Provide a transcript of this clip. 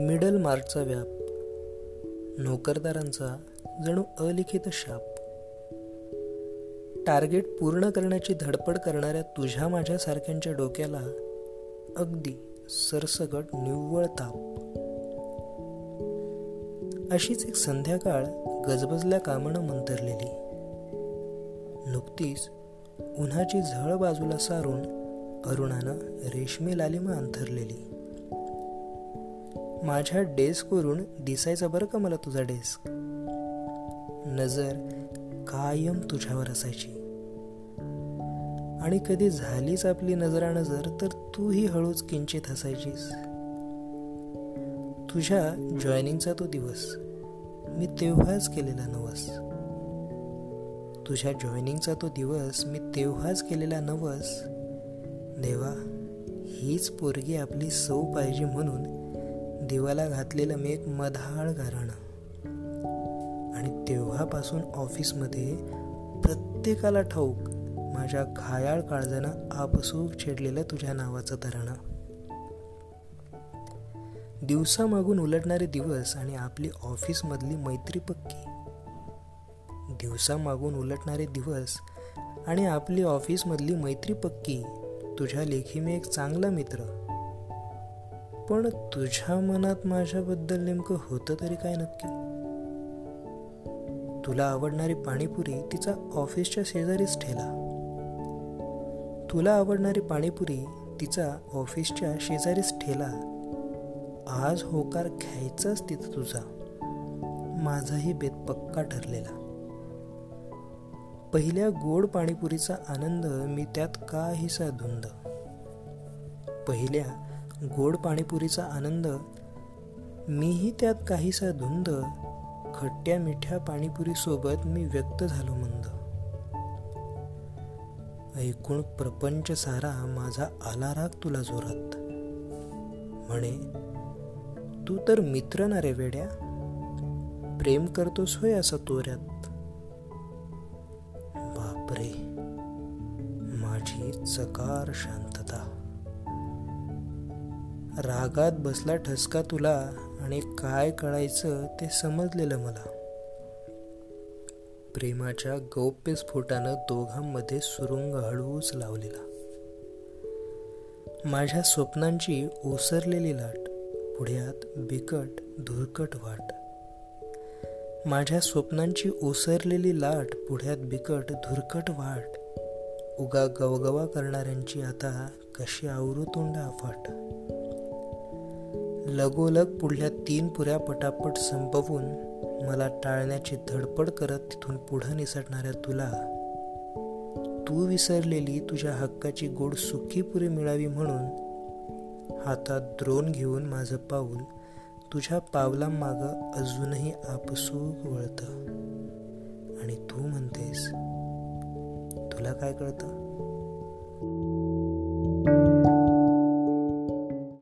Middle मार्कचा व्याप. नोकरदारांचा जणू अलिखित शाप. टार्गेट पूर्ण करण्याची धडपड करणाऱ्या तुझ्या माझ्यासारख्यांच्या डोक्याला अगदी सरसगट निव्वळ ताप. अशीच एक संध्याकाळ गजबजल्या कामानं मंतरलेली. नुकतीच उन्हाची झळ बाजूला सारून अरुणानं रेशमी लालिमा अंथरलेली. माझ्या डेस्कवरून दिसायचा बरं का मला तुझा डेस्क? नजर कायम तुझ्यावर असायची. आणि कधी झालीच आपली नजरा नजर तर तूही हळूच किंचित हसायचीस. तुझ्या जॉईनिंगचा तो दिवस मी तेव्हाच केलेला नवस. तुझ्या जॉईनिंगचा तो दिवस मी तेव्हाच केलेला नवस. देवा हीच पोरगी आपली सौ पाहिजे म्हणून देवाला घातलेलं मी एक मधाळ गारणं आणि तेव्हापासून ऑफिसमध्ये प्रत्येकाला ठाऊक माझ्या घायाळ काळजानं आपसूक छेडलेलं तुझ्या नावाचं तरणं. दिवसामागून उलटणारे दिवस आणि आपली ऑफिसमधली मैत्री पक्की. दिवसामागून उलटणारे दिवस आणि आपली ऑफिसमधली मैत्री पक्की तुझ्या लेखी मी एक चांगला मित्र. पण तुझ्या मनात माझ्याबद्दल नेमकं होतं तरी काय नक्की? तुला आवडणारी पाणीपुरी तिचा ऑफिसच्या शेजारीच ठेला. तुला आवडणारी पाणीपुरी तिचा ऑफिसच्या शेजारीच ठेला. आज होकार घ्यायचाच तिथं तुझा. माझाही बेत पक्का ठरलेला. पहिल्या गोड पाणीपुरीचा आनंद मी त्यात काहीसा धुंद. पहिल्या गोड पाणीपुरीचा आनंद मीही त्यात काहीसा धुंद खट्ट्या मिठ्या पाणीपुरीसोबत मी व्यक्त झालो मंद. ऐकून प्रपंच सारा माझा आला राग तुला जोरात. म्हणे तू तर मित्र ना रे वेड्या प्रेम करतोस होय असा तोऱ्यात. बापरे माझी चकार शांतता. रागात बसला ठसका तुला आणि काय कळायचं ते समजलेलं मला. प्रेमाच्या गौप्य स्फोटानं दोघांमध्ये सुरुंग हळूच लावलेला. माझ्या स्वप्नांची ओसरलेली लाट पुढ्यात बिकट धुरकट वाट. माझ्या स्वप्नांची ओसरलेली लाट पुढ्यात बिकट धुरकट वाट. उगा गवगवा करणाऱ्यांची आता कशी आवरू तोंडा अफाट लगोलग पुढल्या तीन पुऱ्या पटापट संपवून मला टाळण्याची धडपड करत तिथून पुढं निसटणाऱ्या तुला. तू विसरलेली तुझ्या हक्काची गोड सुखी पुरी मिळावी म्हणून हातात द्रोण घेऊन माझं पाऊल तुझ्या पावलांमाग अजूनही आपसूक वळतं. आणि तू म्हणतेस तुला काय कळतं?